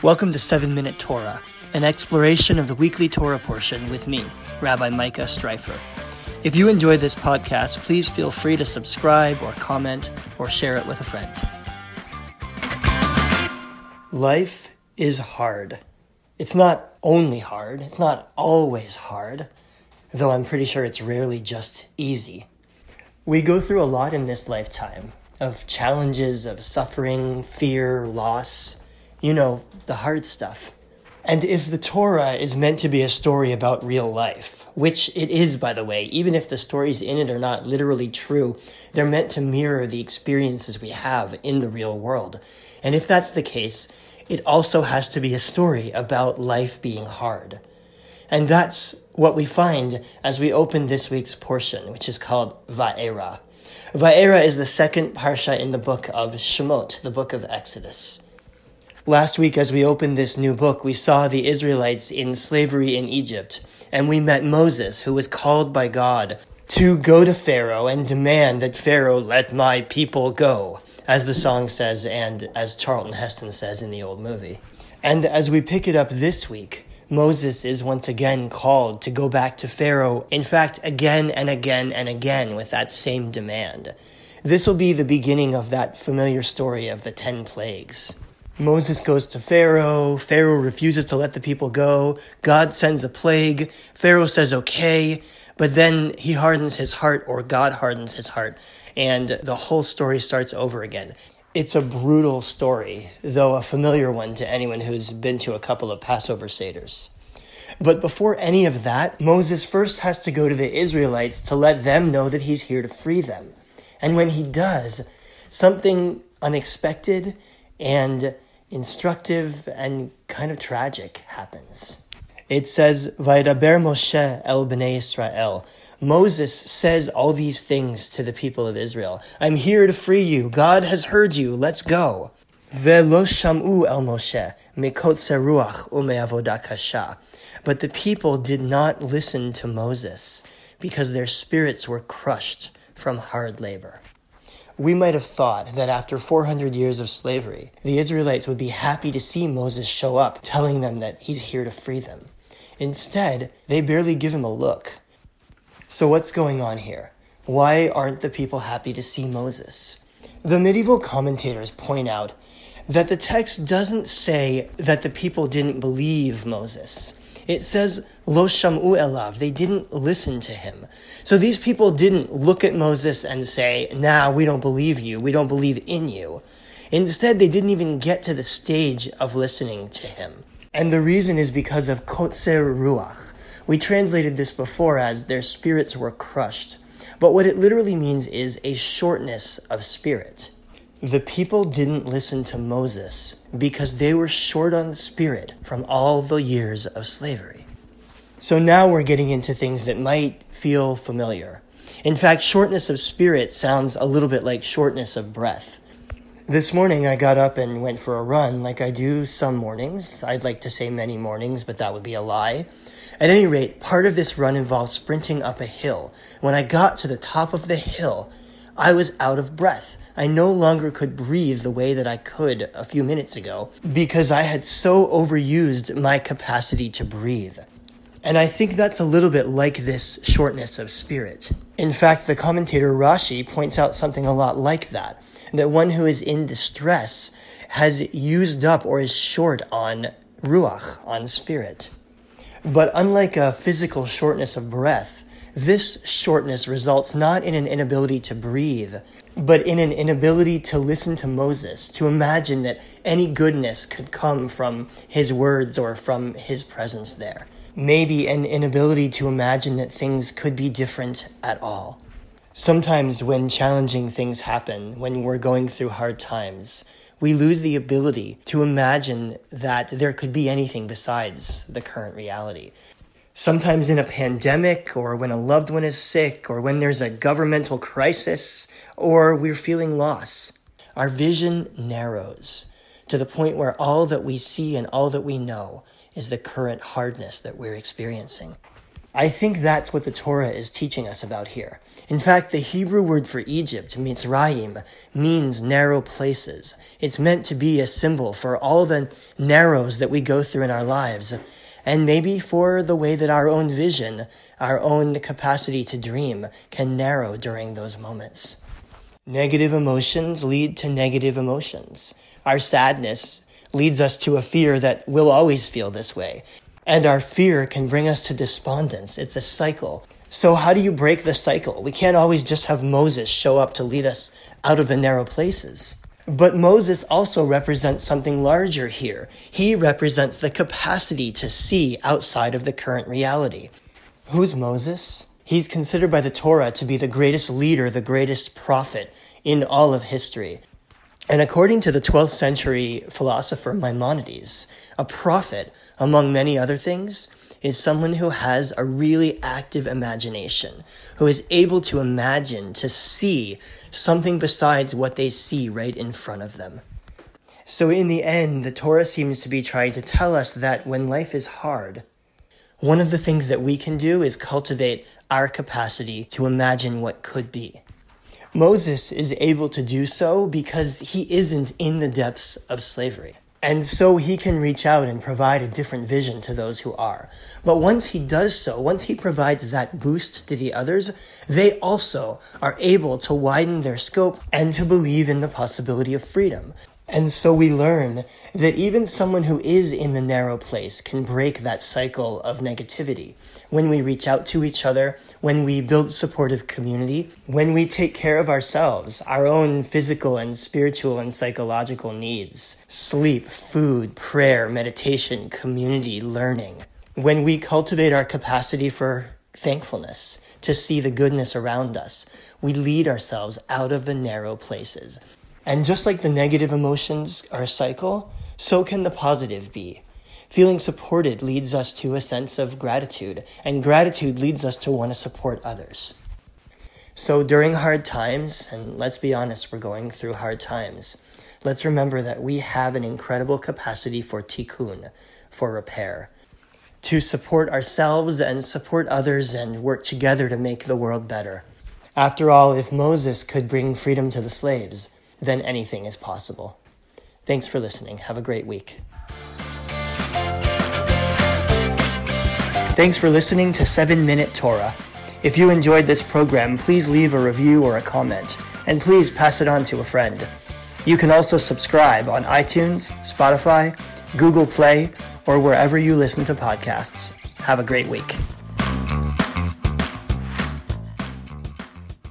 Welcome to 7 Minute Torah, an exploration of the weekly Torah portion with me, Rabbi Micah Streiffer. If you enjoy this podcast, please feel free to subscribe or comment or share it with a friend. Life is hard. It's not only hard, it's not always hard, though I'm pretty sure it's rarely just easy. We go through a lot in this lifetime of challenges, of suffering, fear, loss you know, the hard stuff. And if the Torah is meant to be a story about real life, which it is, by the way, even if the stories in it are not literally true, they're meant to mirror the experiences we have in the real world. And if that's the case, it also has to be a story about life being hard. And that's what we find as we open this week's portion, which is called Va'era. Va'era is the second parsha in the book of Shemot, the book of Exodus. Last week, as we opened this new book, we saw the Israelites in slavery in Egypt, and we met Moses, who was called by God to go to Pharaoh and demand that Pharaoh let my people go, as the song says and as Charlton Heston says in the old movie. And as we pick it up this week, Moses is once again called to go back to Pharaoh, in fact, again and again and again with that same demand. This will be the beginning of that familiar story of the ten plagues. Moses goes to Pharaoh. Pharaoh refuses to let the people go. God sends a plague. Pharaoh says okay, but then he hardens his heart, or God hardens his heart, and the whole story starts over again. It's a brutal story, though a familiar one to anyone who's been to a couple of Passover Seder's. But before any of that, Moses first has to go to the Israelites to let them know that he's here to free them. And when he does, something unexpected and instructive and kind of tragic happens. It says, Vaidaber Moshe el bnei Israel. Moses says all these things to the people of Israel. I'm here to free you. God has heard you. Let's go. Velo shamu el Moshe mikotze ruach umeavoda kasha. But the people did not listen to Moses because their spirits were crushed from hard labor we might have thought that after 400 years of slavery, the Israelites would be happy to see Moses show up, telling them that he's here to free them. Instead, they barely give him a look. So, what's going on here? Why aren't the people happy to see Moses? The medieval commentators point out that the text doesn't say that the people didn't believe Moses. It says, Lo sham'u elav. They didn't listen to him. So these people didn't look at Moses and say, nah, we don't believe you. We don't believe in you. Instead, they didn't even get to the stage of listening to him. And the reason is because of kotzer ruach. We translated this before as their spirits were crushed. But what it literally means is a shortness of spirit. The people didn't listen to Moses because they were short on spirit from all the years of slavery. So now we're getting into things that might feel familiar. In fact, shortness of spirit sounds a little bit like shortness of breath. This morning I got up and went for a run like I do some mornings. I'd like to say many mornings, but that would be a lie. At any rate, part of this run involved sprinting up a hill. When I got to the top of the hill, I was out of breath. I no longer could breathe the way that I could a few minutes ago because I had so overused my capacity to breathe. And I think that's a little bit like this shortness of spirit. In fact, the commentator Rashi points out something a lot like that that one who is in distress has used up or is short on ruach, on spirit. But unlike a physical shortness of breath, this shortness results not in an inability to breathe, but in an inability to listen to Moses, to imagine that any goodness could come from his words or from his presence there. Maybe an inability to imagine that things could be different at all. Sometimes, when challenging things happen, when we're going through hard times, we lose the ability to imagine that there could be anything besides the current reality. Sometimes in a pandemic, or when a loved one is sick, or when there's a governmental crisis, or we're feeling loss, our vision narrows to the point where all that we see and all that we know is the current hardness that we're experiencing. I think that's what the Torah is teaching us about here. In fact, the Hebrew word for Egypt, Mitzrayim, means narrow places. It's meant to be a symbol for all the narrows that we go through in our lives, and maybe for the way that our own vision, our own capacity to dream, can narrow during those moments. Negative emotions lead to negative emotions. Our sadness leads us to a fear that we'll always feel this way. And our fear can bring us to despondence. It's a cycle. So, how do you break the cycle? We can't always just have Moses show up to lead us out of the narrow places. But Moses also represents something larger here. He represents the capacity to see outside of the current reality. Who's Moses? He's considered by the Torah to be the greatest leader, the greatest prophet in all of history. And according to the 12th century philosopher Maimonides, a prophet, among many other things, is someone who has a really active imagination, who is able to imagine, to see something besides what they see right in front of them. So, in the end, the Torah seems to be trying to tell us that when life is hard, one of the things that we can do is cultivate our capacity to imagine what could be. Moses is able to do so because he isn't in the depths of slavery. And so he can reach out and provide a different vision to those who are. But once he does so, once he provides that boost to the others, they also are able to widen their scope and to believe in the possibility of freedom. And so we learn that even someone who is in the narrow place can break that cycle of negativity. When we reach out to each other, when we build supportive community, when we take care of ourselves, our own physical and spiritual and psychological needs, sleep, food, prayer, meditation, community, learning. When we cultivate our capacity for thankfulness, to see the goodness around us, we lead ourselves out of the narrow places and just like the negative emotions are a cycle, so can the positive be. Feeling supported leads us to a sense of gratitude, and gratitude leads us to want to support others. So during hard times, and let's be honest, we're going through hard times, let's remember that we have an incredible capacity for tikkun, for repair, to support ourselves and support others and work together to make the world better. After all, if Moses could bring freedom to the slaves, then anything is possible. Thanks for listening. Have a great week. Thanks for listening to 7 Minute Torah. If you enjoyed this program, please leave a review or a comment, and please pass it on to a friend. You can also subscribe on iTunes, Spotify, Google Play, or wherever you listen to podcasts. Have a great week.